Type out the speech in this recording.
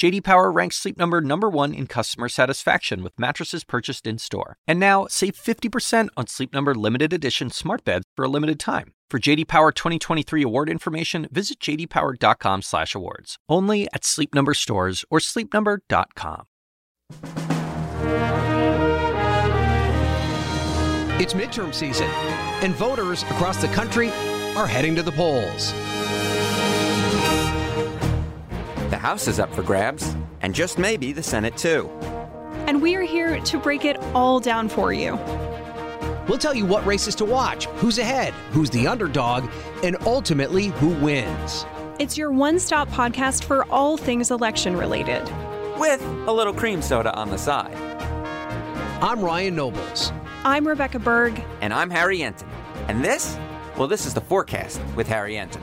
JD Power ranks Sleep Number number 1 in customer satisfaction with mattresses purchased in-store. And now, save 50% on Sleep Number limited edition smart beds for a limited time. For JD Power 2023 award information, visit jdpower.com/awards. Only at Sleep Number stores or sleepnumber.com. It's midterm season, and voters across the country are heading to the polls. The House is up for grabs, and just maybe the Senate too. And we are here to break it all down for you. We'll tell you what races to watch, who's ahead, who's the underdog, and ultimately who wins. It's your one stop podcast for all things election related. With a little cream soda on the side. I'm Ryan Nobles. I'm Rebecca Berg. And I'm Harry Enten. And this? Well, this is the forecast with Harry Enten.